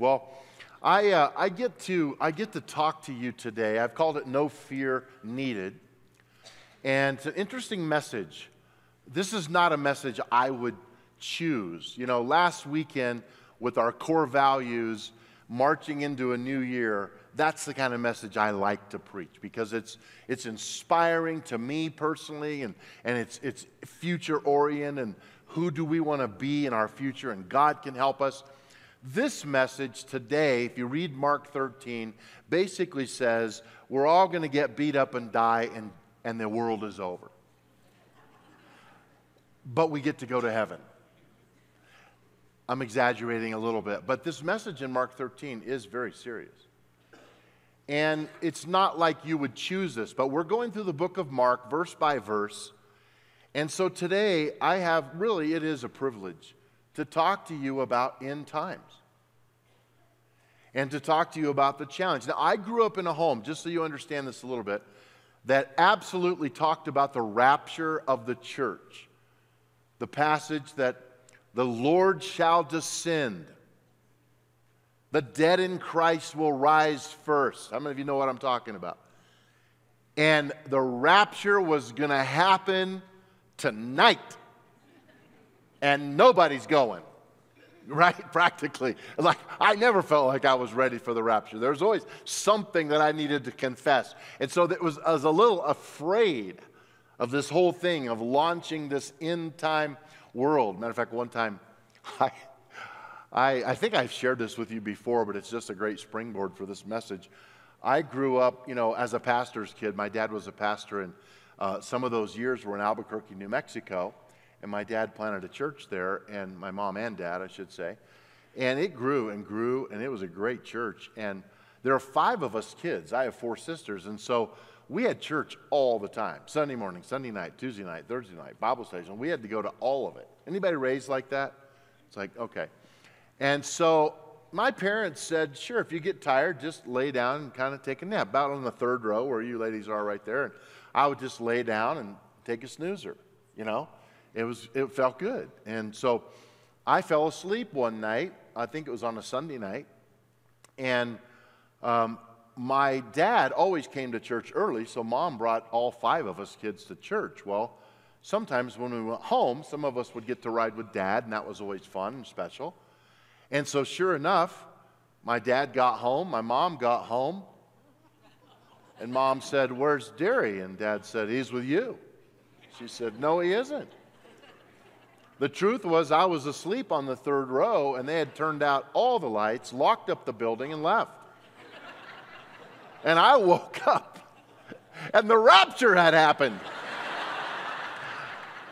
Well, I, uh, I, get to, I get to talk to you today. I've called it No Fear Needed. And it's an interesting message. This is not a message I would choose. You know, last weekend with our core values, marching into a new year, that's the kind of message I like to preach because it's, it's inspiring to me personally and, and it's, it's future oriented and who do we want to be in our future and God can help us. This message today, if you read Mark 13, basically says we're all going to get beat up and die and, and the world is over. But we get to go to heaven. I'm exaggerating a little bit, but this message in Mark 13 is very serious. And it's not like you would choose this, but we're going through the book of Mark verse by verse. And so today, I have really, it is a privilege to talk to you about end times and to talk to you about the challenge. Now, I grew up in a home, just so you understand this a little bit, that absolutely talked about the rapture of the church. The passage that the Lord shall descend the dead in Christ will rise first. How many of you know what I'm talking about? And the rapture was going to happen tonight. And nobody's going, right? Practically. Like, I never felt like I was ready for the rapture. There was always something that I needed to confess. And so was, I was a little afraid of this whole thing of launching this end time world. Matter of fact, one time I I, I think I've shared this with you before, but it's just a great springboard for this message. I grew up, you know, as a pastor's kid. My dad was a pastor, and uh, some of those years were in Albuquerque, New Mexico. And my dad planted a church there, and my mom and dad, I should say. And it grew and grew, and it was a great church. And there are five of us kids. I have four sisters, and so we had church all the time Sunday morning, Sunday night, Tuesday night, Thursday night, Bible station. We had to go to all of it. Anybody raised like that? It's like, okay. And so my parents said, sure, if you get tired, just lay down and kind of take a nap. About on the third row where you ladies are right there. And I would just lay down and take a snoozer, you know. It, was, it felt good. And so I fell asleep one night. I think it was on a Sunday night. And um, my dad always came to church early, so mom brought all five of us kids to church. Well, sometimes when we went home, some of us would get to ride with dad, and that was always fun and special. And so, sure enough, my dad got home, my mom got home, and mom said, Where's Dary? And dad said, He's with you. She said, No, he isn't. The truth was, I was asleep on the third row, and they had turned out all the lights, locked up the building, and left. And I woke up, and the rapture had happened.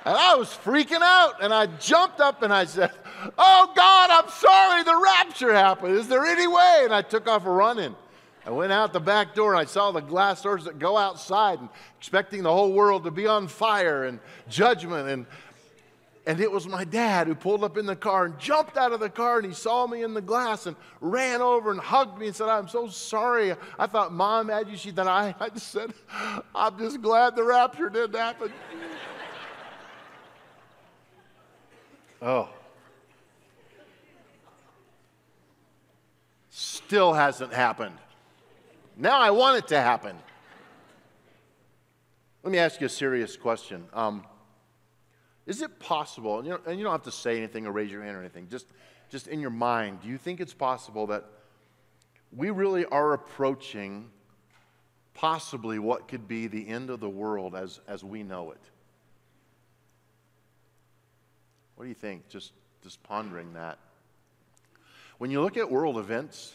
And I was freaking out, and I jumped up and I said, Oh God, I'm sorry, the rapture happened. Is there any way? And I took off running. I went out the back door and I saw the glass doors that go outside and expecting the whole world to be on fire and judgment. And, and it was my dad who pulled up in the car and jumped out of the car and he saw me in the glass and ran over and hugged me and said, I'm so sorry. I thought mom had you. She thought I, I just said, I'm just glad the rapture didn't happen. oh. still hasn't happened. Now I want it to happen. Let me ask you a serious question. Um, is it possible, and you, and you don't have to say anything or raise your hand or anything, just, just in your mind, do you think it's possible that we really are approaching possibly what could be the end of the world as, as we know it? What do you think? Just, just pondering that. When you look at world events,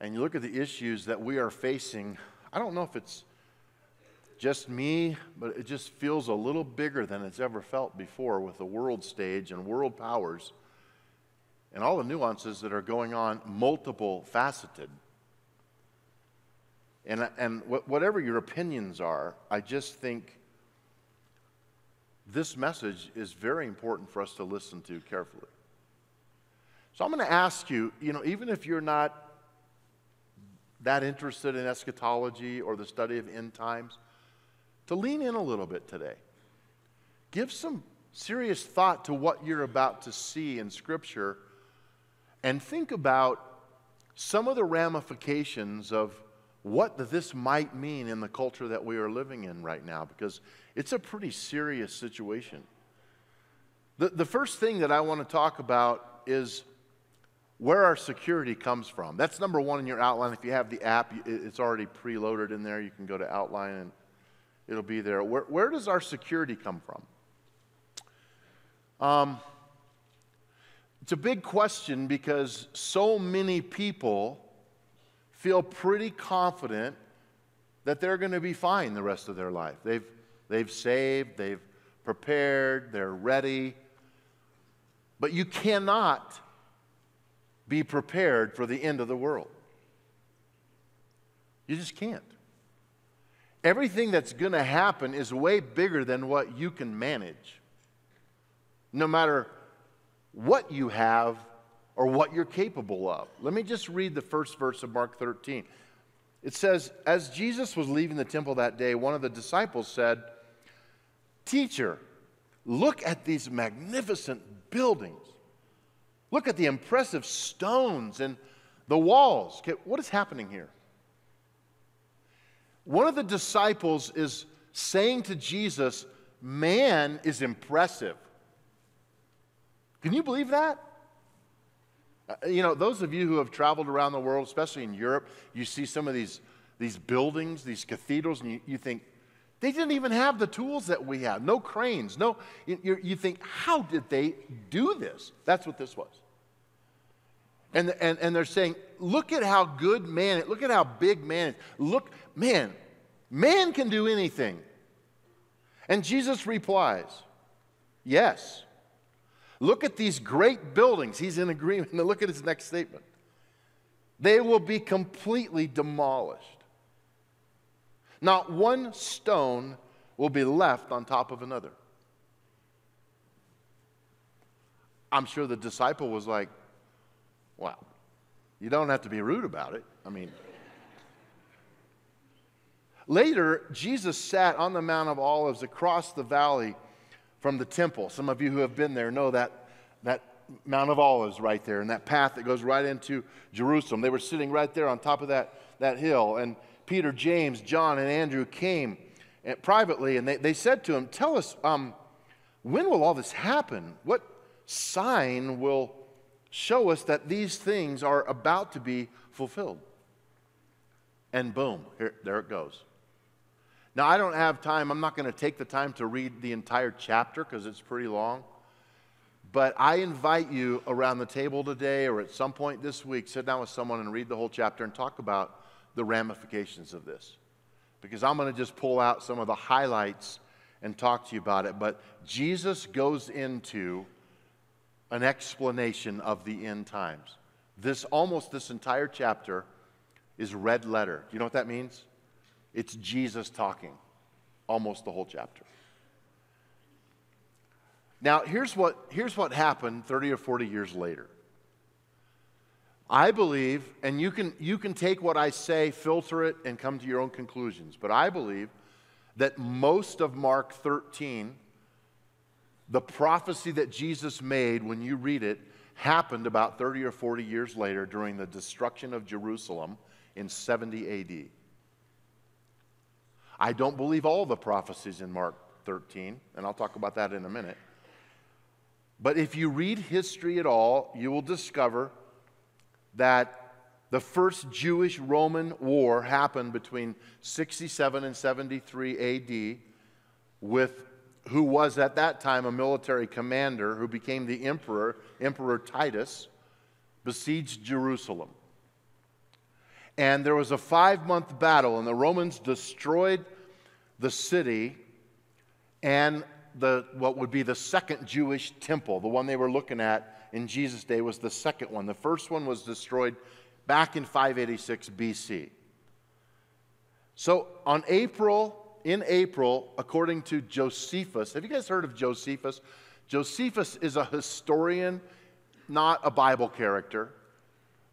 and you look at the issues that we are facing, I don't know if it's just me, but it just feels a little bigger than it's ever felt before with the world stage and world powers and all the nuances that are going on, multiple faceted. And, and whatever your opinions are, I just think this message is very important for us to listen to carefully. So I'm going to ask you, you know, even if you're not that interested in eschatology or the study of end times, to lean in a little bit today. Give some serious thought to what you're about to see in Scripture and think about some of the ramifications of what this might mean in the culture that we are living in right now, because it's a pretty serious situation. The, the first thing that I want to talk about is where our security comes from. That's number one in your outline. If you have the app, it's already preloaded in there. You can go to outline and it'll be there. Where, where does our security come from? Um, it's a big question because so many people feel pretty confident that they're going to be fine the rest of their life. They've, they've saved, they've prepared, they're ready. But you cannot be prepared for the end of the world. You just can't. Everything that's going to happen is way bigger than what you can manage. No matter what you have or what you're capable of. Let me just read the first verse of Mark 13. It says, As Jesus was leaving the temple that day, one of the disciples said, Teacher, look at these magnificent buildings. Look at the impressive stones and the walls. What is happening here? One of the disciples is saying to Jesus, Man is impressive. Can you believe that? Uh, you know, those of you who have traveled around the world, especially in Europe, you see some of these, these buildings, these cathedrals, and you, you think, they didn't even have the tools that we have. No cranes. No, you, you think, how did they do this? That's what this was. And, and, and they're saying, look at how good man, is. look at how big man is. Look, man, man can do anything. And Jesus replies, yes. Look at these great buildings. He's in agreement. Now look at his next statement. They will be completely demolished. Not one stone will be left on top of another. I'm sure the disciple was like, well, you don't have to be rude about it. I mean, later, Jesus sat on the Mount of Olives across the valley from the temple. Some of you who have been there know that, that Mount of Olives right there and that path that goes right into Jerusalem. They were sitting right there on top of that, that hill. And Peter, James, John, and Andrew came privately and they, they said to him, Tell us, um, when will all this happen? What sign will show us that these things are about to be fulfilled? And boom, here, there it goes. Now, I don't have time, I'm not going to take the time to read the entire chapter because it's pretty long. But I invite you around the table today or at some point this week, sit down with someone and read the whole chapter and talk about the ramifications of this. Because I'm going to just pull out some of the highlights and talk to you about it. But Jesus goes into an explanation of the end times. This almost this entire chapter is red letter. Do you know what that means? It's Jesus talking almost the whole chapter. Now, here's what, here's what happened 30 or 40 years later. I believe, and you can, you can take what I say, filter it, and come to your own conclusions, but I believe that most of Mark 13, the prophecy that Jesus made when you read it, happened about 30 or 40 years later during the destruction of Jerusalem in 70 AD. I don't believe all the prophecies in Mark 13, and I'll talk about that in a minute. But if you read history at all, you will discover that the first Jewish Roman war happened between 67 and 73 AD with who was at that time a military commander who became the emperor, Emperor Titus, besieged Jerusalem. And there was a five month battle, and the Romans destroyed the city and the, what would be the second Jewish temple. The one they were looking at in Jesus' day was the second one. The first one was destroyed back in 586 BC. So on April, in April, according to Josephus, have you guys heard of Josephus? Josephus is a historian, not a Bible character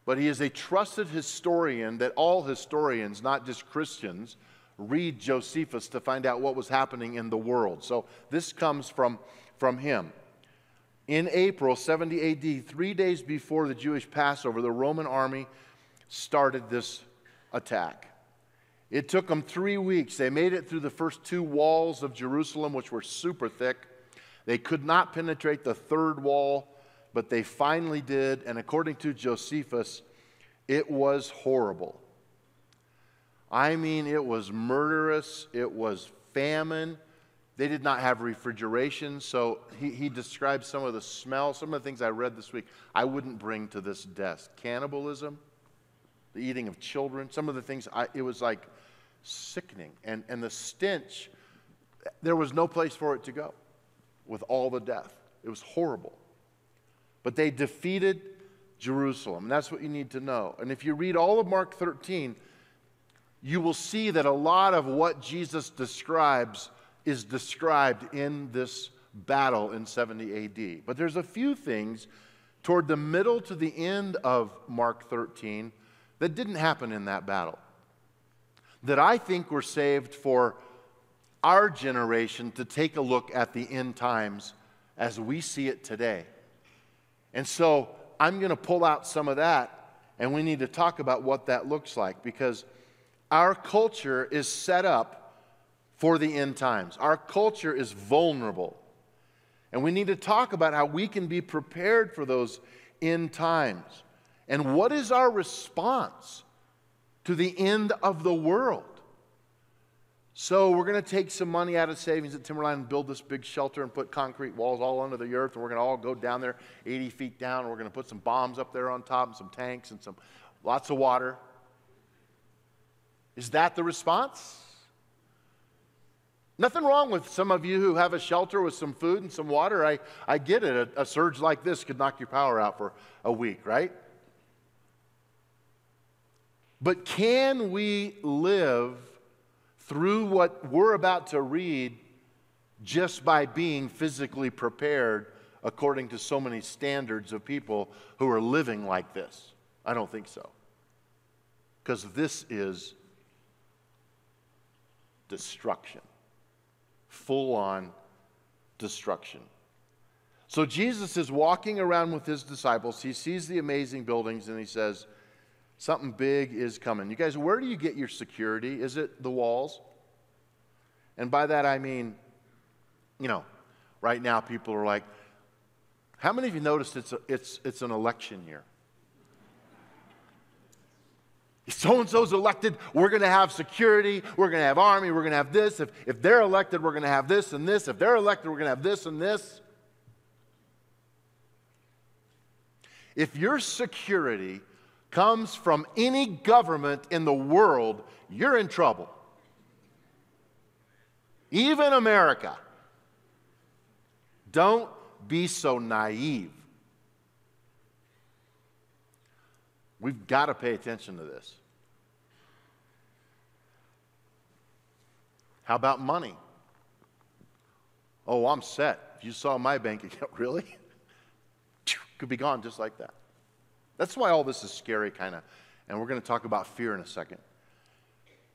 but he is a trusted historian that all historians, not just Christians, read Josephus to find out what was happening in the world. So this comes from, from him. In April 70 AD, three days before the Jewish Passover, the Roman army started this attack. It took them three weeks. They made it through the first two walls of Jerusalem, which were super thick. They could not penetrate the third wall, but they finally did. And according to Josephus, it was horrible. I mean, it was murderous, it was famine. They did not have refrigeration, so he, he describes some of the smell, some of the things I read this week I wouldn't bring to this desk. Cannibalism, the eating of children, some of the things, I, it was like sickening. And, and the stench, there was no place for it to go with all the death. It was horrible. But they defeated Jerusalem. And that's what you need to know. And if you read all of Mark 13, you will see that a lot of what Jesus describes is described in this battle in 70 AD. But there's a few things toward the middle to the end of Mark 13 that didn't happen in that battle that I think were saved for our generation to take a look at the end times as we see it today. And so I'm going to pull out some of that, and we need to talk about what that looks like because our culture is set up for the end times. Our culture is vulnerable. And we need to talk about how we can be prepared for those end times. And what is our response to the end of the world? So we're going to take some money out of savings at Timberline and build this big shelter and put concrete walls all under the earth. And we're going to all go down there 80 feet down. And we're going to put some bombs up there on top and some tanks and some lots of water. Is that the response? Nothing wrong with some of you who have a shelter with some food and some water. I, I get it. A, a surge like this could knock your power out for a week, right? But can we live through what we're about to read just by being physically prepared according to so many standards of people who are living like this? I don't think so. Because this is destruction, full on destruction. So Jesus is walking around with his disciples. He sees the amazing buildings and he says, Something big is coming. You guys, where do you get your security? Is it the walls? And by that I mean, you know, right now people are like, how many of you noticed it's, a, it's, it's an election year? So and so's elected, we're going to have security, we're going to have army, we're going to have this. If, if they're elected, we're going to have this and this. If they're elected, we're going to have this and this. If your security comes from any government in the world, you're in trouble. Even America. Don't be so naive. We've got to pay attention to this. How about money? Oh, I'm set. If you saw my bank account, really? Could be gone just like that. That's why all this is scary, kind of. And we're going to talk about fear in a second.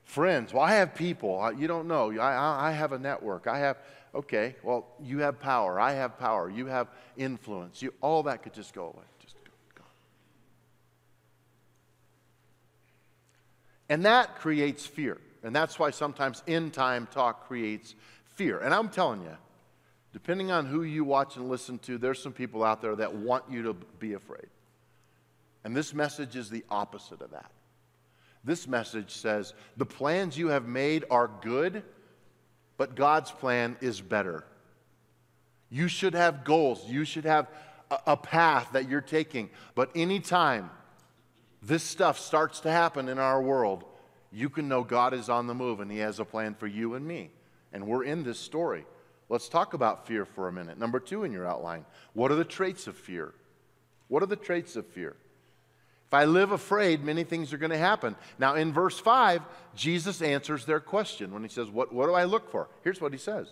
Friends, well, I have people. You don't know. I, I have a network. I have, okay, well, you have power. I have power. You have influence. You, all that could just go away. Just go. And that creates fear. And that's why sometimes end time talk creates fear. And I'm telling you, depending on who you watch and listen to, there's some people out there that want you to be afraid. And this message is the opposite of that. This message says the plans you have made are good, but God's plan is better. You should have goals, you should have a, a path that you're taking. But anytime this stuff starts to happen in our world, you can know God is on the move and He has a plan for you and me. And we're in this story. Let's talk about fear for a minute. Number two in your outline what are the traits of fear? What are the traits of fear? If I live afraid, many things are going to happen. Now, in verse 5, Jesus answers their question when he says, What, what do I look for? Here's what he says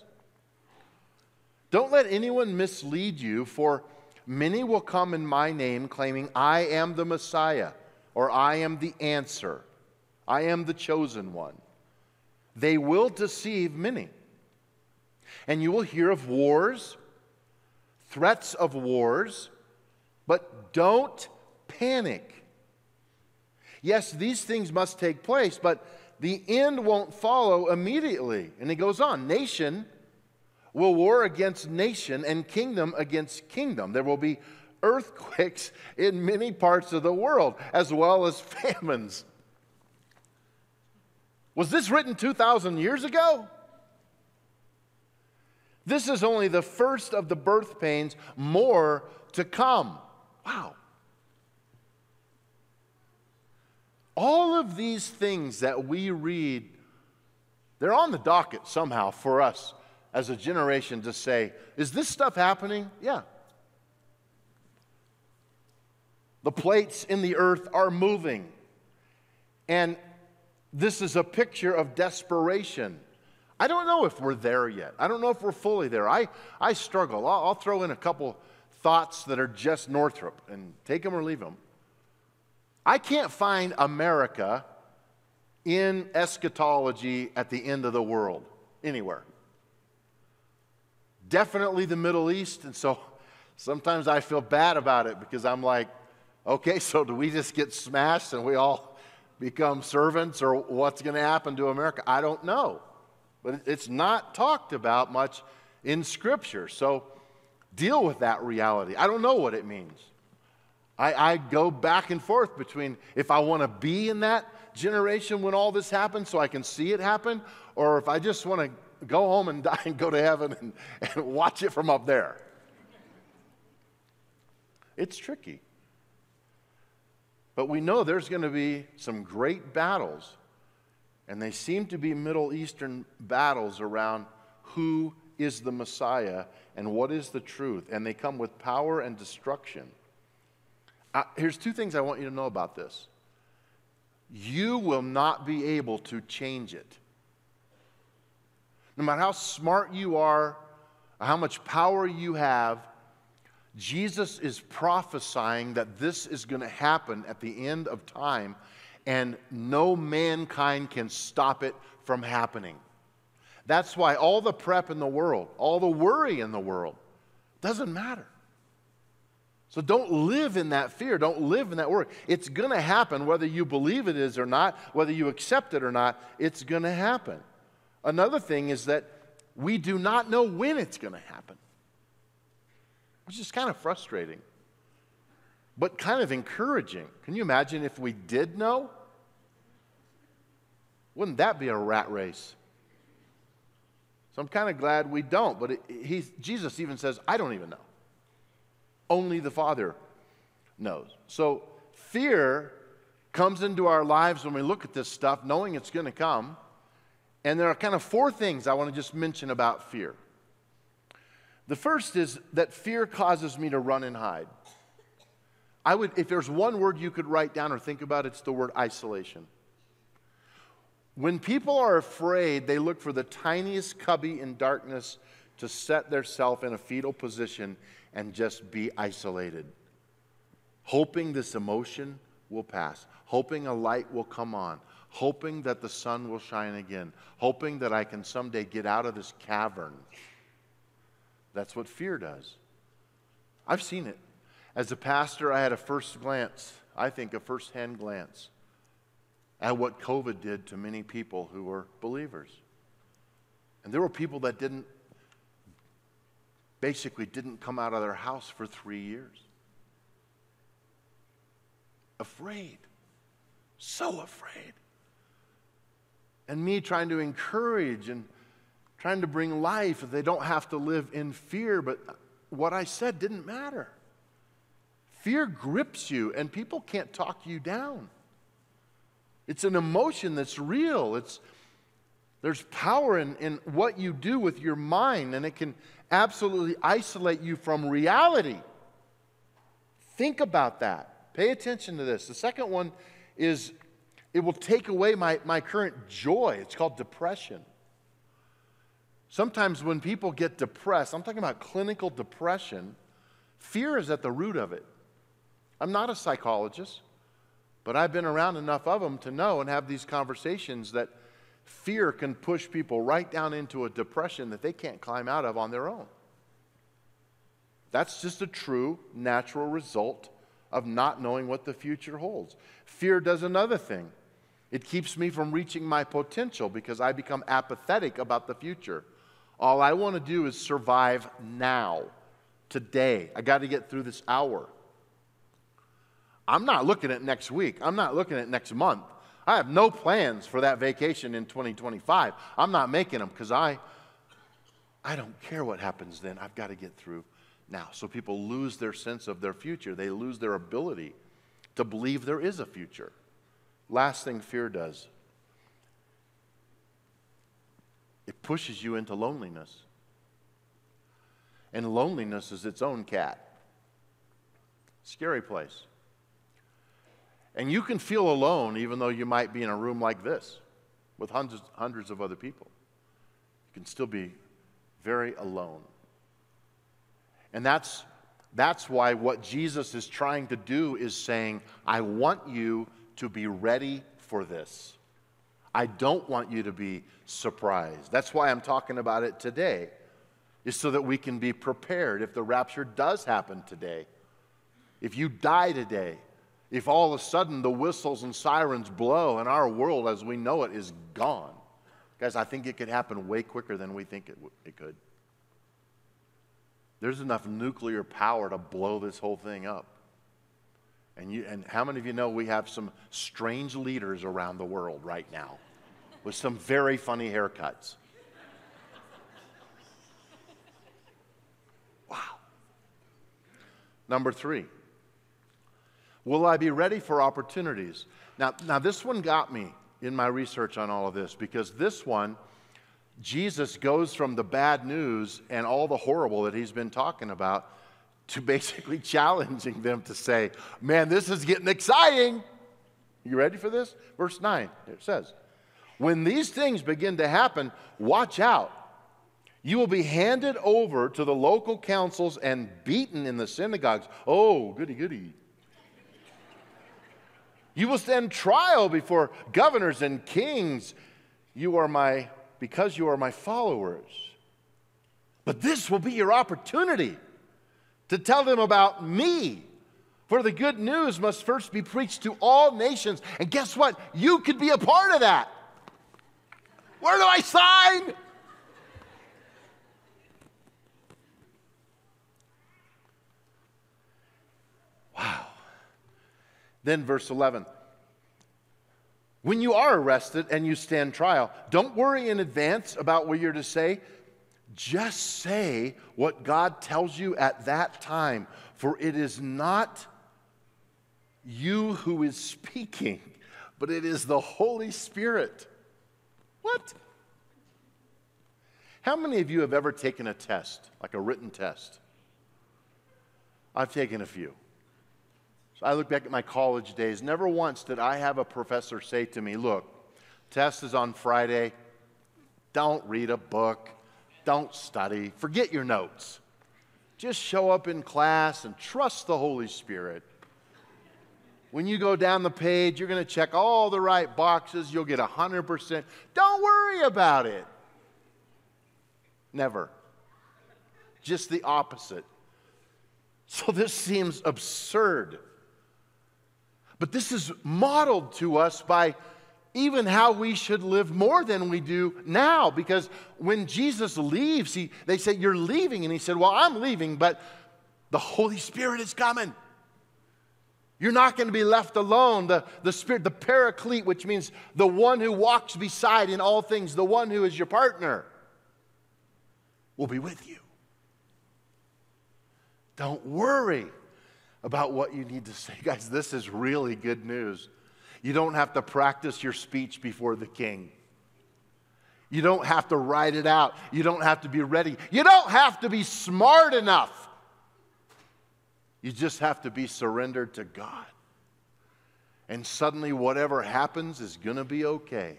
Don't let anyone mislead you, for many will come in my name, claiming, I am the Messiah, or I am the answer, I am the chosen one. They will deceive many. And you will hear of wars threats of wars, but don't panic. Yes, these things must take place, but the end won't follow immediately. And he goes on nation will war against nation and kingdom against kingdom. There will be earthquakes in many parts of the world, as well as famines. Was this written 2,000 years ago? This is only the first of the birth pains, more to come. Wow. All of these things that we read, they're on the docket somehow for us as a generation to say, is this stuff happening? Yeah. The plates in the earth are moving. And this is a picture of desperation. I don't know if we're there yet. I don't know if we're fully there. I, I struggle. I'll, I'll throw in a couple thoughts that are just Northrop and take them or leave them. I can't find America in eschatology at the end of the world anywhere. Definitely the Middle East, and so sometimes I feel bad about it because I'm like, okay, so do we just get smashed and we all become servants, or what's going to happen to America? I don't know. But it's not talked about much in Scripture. So deal with that reality. I don't know what it means. I, I go back and forth between if I want to be in that generation when all this happens so I can see it happen, or if I just want to go home and die and go to heaven and, and watch it from up there. It's tricky. But we know there's going to be some great battles, and they seem to be Middle Eastern battles around who is the Messiah and what is the truth, and they come with power and destruction. Uh, here's two things I want you to know about this you will not be able to change it. No matter how smart you are, how much power you have, Jesus is prophesying that this is going to happen at the end of time, and no mankind can stop it from happening. That's why all the prep in the world, all the worry in the world, doesn't matter. So don't live in that fear. Don't live in that worry. It's going to happen whether you believe it is or not, whether you accept it or not, it's going to happen. Another thing is that we do not know when it's going to happen which is kind of frustrating, but kind of encouraging. Can you imagine if we did know? Wouldn't that be a rat race? So I'm kind of glad we don't. But it, Jesus even says, I don't even know. Only the Father knows. So fear comes into our lives when we look at this stuff, knowing it's going to come. And there are kind of four things I want to just mention about fear. The first is that fear causes me to run and hide. I would, if there's one word you could write down or think about, it's the word isolation. When people are afraid, they look for the tiniest cubby in darkness to set themselves in a fetal position and just be isolated, hoping this emotion will pass, hoping a light will come on, hoping that the sun will shine again, hoping that I can someday get out of this cavern that's what fear does. I've seen it. As a pastor, I had a first glance, I think a first hand glance, at what COVID did to many people who were believers. And there were people that didn't, basically, didn't come out of their house for three years. Afraid. So afraid. And me trying to encourage and trying to bring life. They don't have to live in fear, but what I said didn't matter. Fear grips you, and people can't talk you down. It's an emotion that's real. It's, there's power in, in what you do with your mind, and it can absolutely isolate you from reality. Think about that. Pay attention to this. The second one is it will take away my, my current joy. It's called depression. Sometimes when people get depressed, I'm talking about clinical depression, fear is at the root of it. I'm not a psychologist, but I've been around enough of them to know and have these conversations that fear can push people right down into a depression that they can't climb out of on their own. That's just a true, natural result of not knowing what the future holds. Fear does another thing it keeps me from reaching my potential because I become apathetic about the future. All I want to do is survive now, today. I got to get through this hour. I'm not looking at next week. I'm not looking at next month. I have no plans for that vacation in 2025. I'm not making them because I, I don't care what happens then. I've got to get through now. So people lose their sense of their future. They lose their ability to believe there is a future. Last thing fear does it pushes you into loneliness. And loneliness is its own cat. Scary place. And you can feel alone even though you might be in a room like this with hundreds, hundreds of other people. You can still be very alone. And that's, that's why what Jesus is trying to do is saying, I want you to be ready for this. I don't want you to be surprised. That's why I'm talking about it today, is so that we can be prepared if the rapture does happen today. If you die today, if all of a sudden the whistles and sirens blow and our world as we know it is gone. Guys, I think it could happen way quicker than we think it, w- it could. There's enough nuclear power to blow this whole thing up. And, you, and how many of you know we have some strange leaders around the world right now with some very funny haircuts? Wow. Number three, will I be ready for opportunities? Now, now, this one got me in my research on all of this because this one, Jesus goes from the bad news and all the horrible that he's been talking about to basically challenging them to say, Man, this is getting exciting. You ready for this? Verse 9, it says, When these things begin to happen, watch out. You will be handed over to the local councils and beaten in the synagogues. Oh, goody, goody. You will stand trial before governors and kings. You are my, because you are my followers. But this will be your opportunity to tell them about me. For the good news must first be preached to all nations. And guess what? You could be a part of that. Where do I sign? Wow. Then, verse 11. When you are arrested and you stand trial, don't worry in advance about what you're to say just say what God tells you at that time, for it is not you who is speaking, but it is the Holy Spirit. What? How many of you have ever taken a test, like a written test? I've taken a few. So I look back at my college days. Never once did I have a professor say to me, Look, test is on Friday. Don't read a book. Don't study. Forget your notes. Just show up in class and trust the Holy Spirit. When you go down the page, you're going to check all the right boxes. You'll get 100%. Don't worry about it. Never. Just the opposite. So this seems absurd. But this is modeled to us by even how we should live more than we do now. Because when Jesus leaves, he, they say, You're leaving. And he said, Well, I'm leaving, but the Holy Spirit is coming. You're not going to be left alone. The, the Spirit, the paraclete, which means the one who walks beside in all things, the one who is your partner, will be with you. Don't worry about what you need to say. Guys, this is really good news. You don't have to practice your speech before the king. You don't have to write it out. You don't have to be ready. You don't have to be smart enough. You just have to be surrendered to God. And suddenly, whatever happens is going to be okay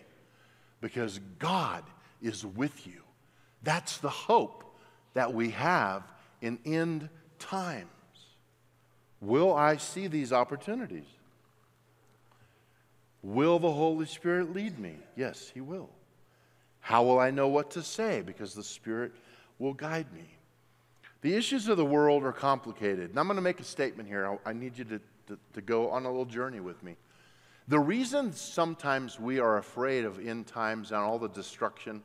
because God is with you. That's the hope that we have in end times. Will I see these opportunities? Will the Holy Spirit lead me? Yes, He will. How will I know what to say? Because the Spirit will guide me. The issues of the world are complicated. And I'm going to make a statement here. I, need you to, to, to go on a little journey with me. The reason sometimes we are afraid of end times and all the destruction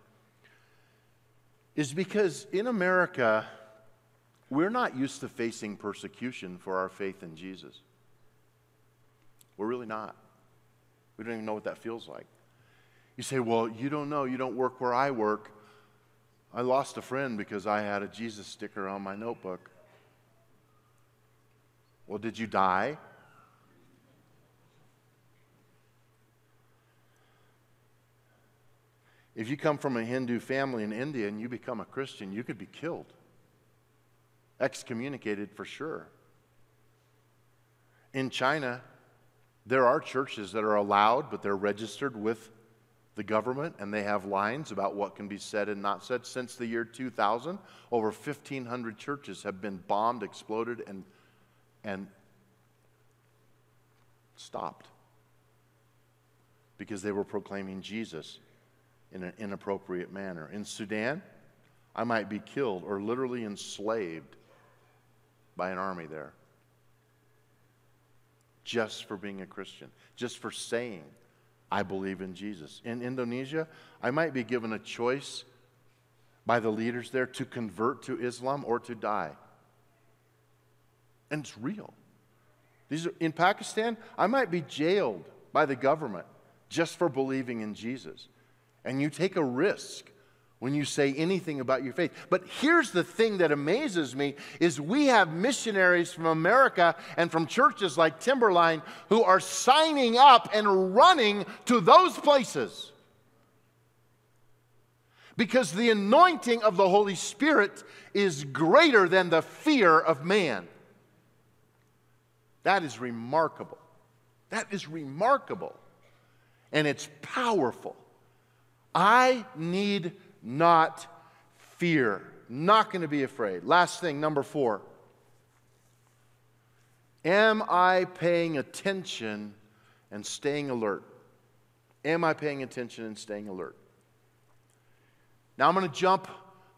is because in America, we're not used to facing persecution for our faith in Jesus. We're really not. We don't even know what that feels like. You say, Well, you don't know. You don't work where I work. I lost a friend because I had a Jesus sticker on my notebook. Well, did you die? If you come from a Hindu family in India and you become a Christian, you could be killed, excommunicated for sure. In China, there are churches that are allowed, but they're registered with the government and they have lines about what can be said and not said. Since the year 2000, over 1,500 churches have been bombed, exploded, and, and stopped because they were proclaiming Jesus in an inappropriate manner. In Sudan, I might be killed or literally enslaved by an army there just for being a Christian, just for saying, I believe in Jesus. In Indonesia, I might be given a choice by the leaders there to convert to Islam or to die. And it's real. These are, in Pakistan, I might be jailed by the government just for believing in Jesus. And you take a risk when you say anything about your faith. But here's the thing that amazes me is we have missionaries from America and from churches like Timberline who are signing up and running to those places. Because the anointing of the Holy Spirit is greater than the fear of man. That is remarkable. That is remarkable. And it's powerful. I need not fear. Not going to be afraid. Last thing, number four. Am I paying attention and staying alert? Am I paying attention and staying alert? Now I'm going to jump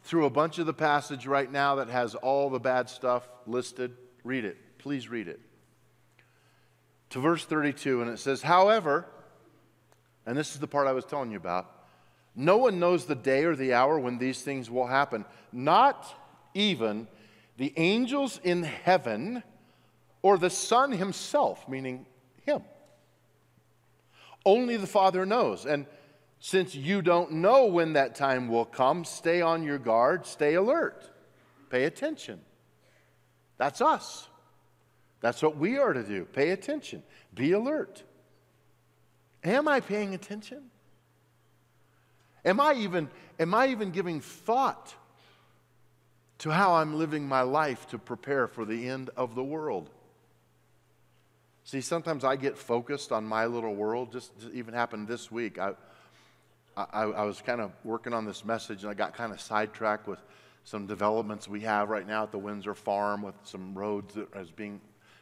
through a bunch of the passage right now that has all the bad stuff listed. Read it. Please read it. To verse 32, and it says, However, and this is the part I was telling you about, no one knows the day or the hour when these things will happen, not even the angels in heaven or the Son himself, meaning him. Only the Father knows. And since you don't know when that time will come, stay on your guard, stay alert, pay attention. That's us. That's what we are to do. Pay attention, be alert. Am I paying attention? Am I even, am I even giving thought to how I'm living my life to prepare for the end of the world? See, sometimes I get focused on my little world. Just, even happened this week. I, I, I was kind of working on this message and I got kind of sidetracked with some developments we have right now at the Windsor Farm with some roads that is being,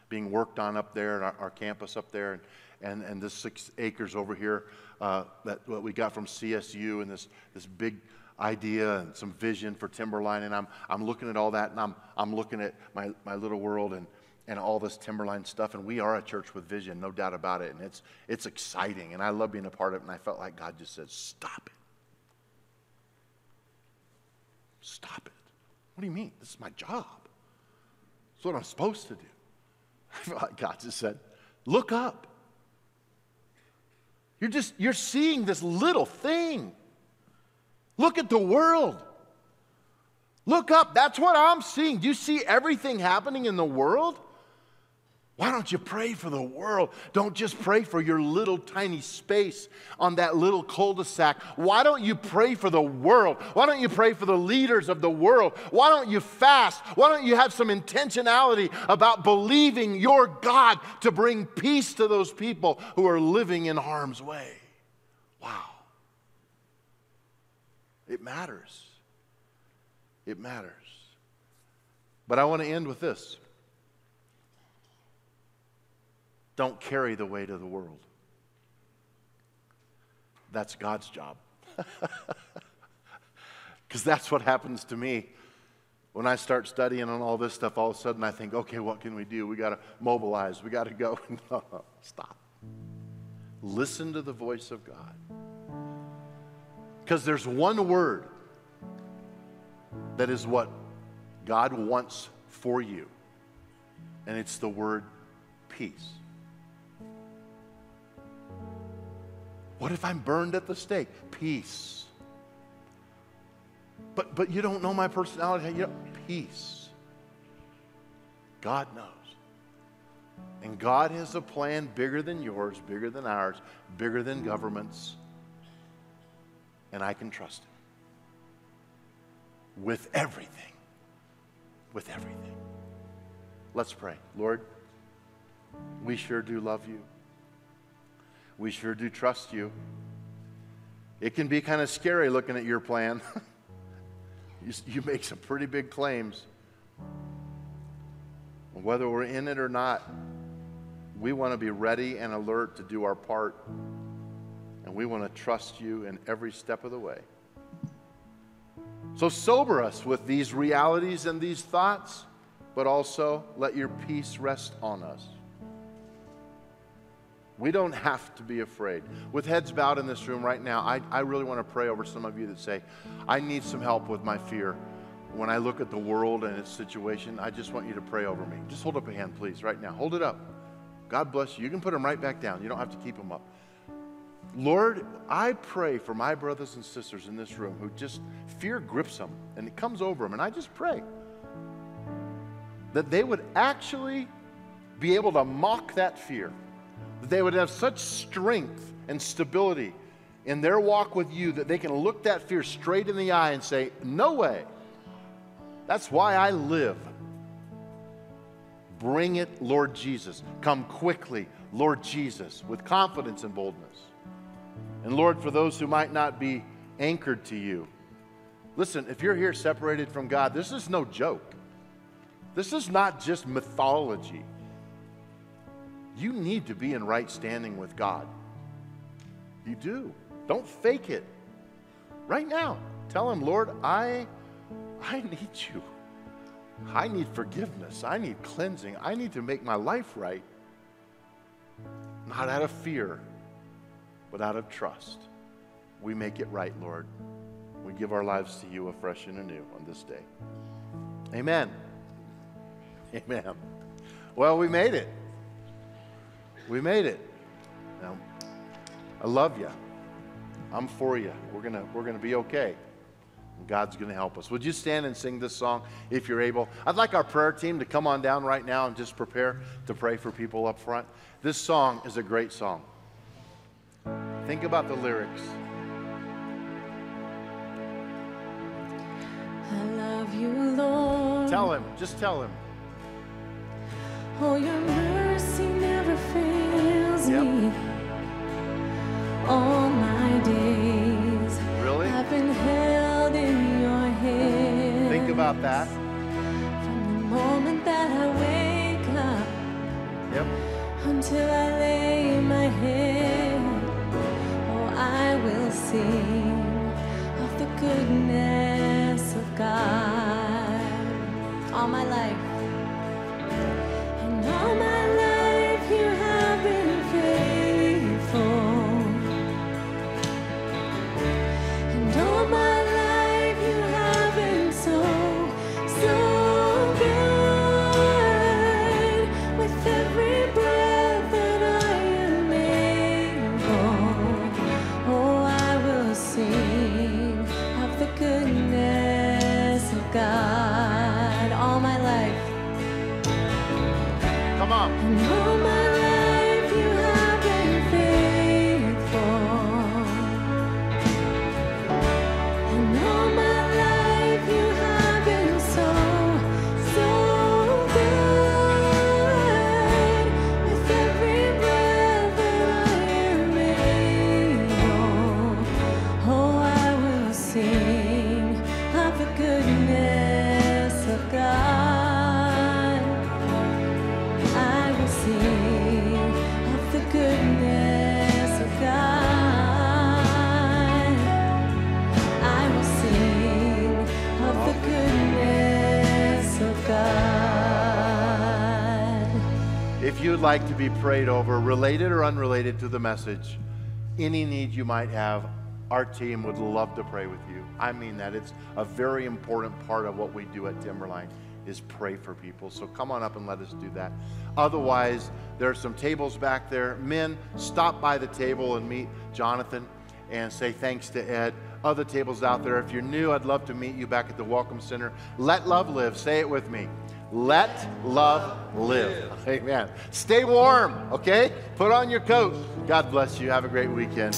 being worked on up there at our, our campus up there. And, and, and this six acres over here uh, that what we got from CSU and this, this big idea and some vision for Timberline. And I'm, I'm looking at all that and I'm, I'm looking at my, my little world and, and all this Timberline stuff. And we are a church with vision, no doubt about it. And it's, it's exciting. And I love being a part of it. And I felt like God just said, Stop it. Stop it. What do you mean? This is my job. It's what I'm supposed to do. I felt like God just said, Look up. You're just, you're seeing this little thing. Look at the world. Look up. That's what I'm seeing. Do you see everything happening in the world? Why don't you pray for the world? Don't just pray for your little tiny space on that little cul de sac. Why don't you pray for the world? Why don't you pray for the leaders of the world? Why don't you fast? Why don't you have some intentionality about believing your God to bring peace to those people who are living in harm's way? Wow. It matters. It matters. But I want to end with this. Don't carry the weight of the world. That's God's job. Because that's what happens to me when I start studying on all this stuff, all of a sudden I think, okay, what can we do? We got to mobilize. We got to go. Stop. Listen to the voice of God. Because there's one word that is what God wants for you, and it's the word peace. What if I'm burned at the stake? Peace. But, but you don't know my personality. You know, peace. God knows. And God has a plan bigger than yours, bigger than ours, bigger than governments. And I can trust Him with everything. With everything. Let's pray. Lord, we sure do love you. We sure do trust you. It can be kind of scary looking at your plan. you, you make some pretty big claims. Whether we're in it or not, we want to be ready and alert to do our part. And we want to trust you in every step of the way. So sober us with these realities and these thoughts, but also let your peace rest on us. We don't have to be afraid. With heads bowed in this room right now, I, I really want to pray over some of you that say, I need some help with my fear. When I look at the world and its situation, I just want you to pray over me. Just hold up a hand, please, right now. Hold it up. God bless you. You can put them right back down. You don't have to keep them up. Lord, I pray for my brothers and sisters in this room who just fear grips them and it comes over them. And I just pray that they would actually be able to mock that fear that they would have such strength and stability in their walk with you that they can look that fear straight in the eye and say, No way. That's why I live. Bring it, Lord Jesus. Come quickly, Lord Jesus, with confidence and boldness. And Lord, for those who might not be anchored to you, listen, if you're here separated from God, this is no joke. This is not just mythology. You need to be in right standing with God. You do. Don't fake it. Right now, tell him, Lord, I, I need you. I need forgiveness. I need cleansing. I need to make my life right. Not out of fear, but out of trust. We make it right, Lord. We give our lives to you afresh and anew on this day. Amen. Amen. Well, we made it. We made it. Now, I love you. I'm for you. We're going to we're to be okay. God's going to help us. Would you stand and sing this song if you're able? I'd like our prayer team to come on down right now and just prepare to pray for people up front. This song is a great song. Think about the lyrics. I love you, Lord. Tell him, just tell him. Oh, your mercy never fails Yep. me. All my days Really? I've been held in your hands. Think about that. From the moment that I wake up Yep. until I lay my head. Oh, I will sing of the goodness of God all my life. You'd like to be prayed over, related or unrelated to the message, any need you might have, our team would love to pray with you. I mean that. It's a very important part of what we do at Timberline is pray for people. So come on up and let us do that. Otherwise, there are some tables back there. Men, stop by the table and meet Jonathan and say thanks to Ed. Other tables out there. If you're new, I'd love to meet you back at the Welcome Center. Let love live. Say it with me. Let love live. Amen. Stay warm, okay? Put on your coat. God bless you. Have a great weekend.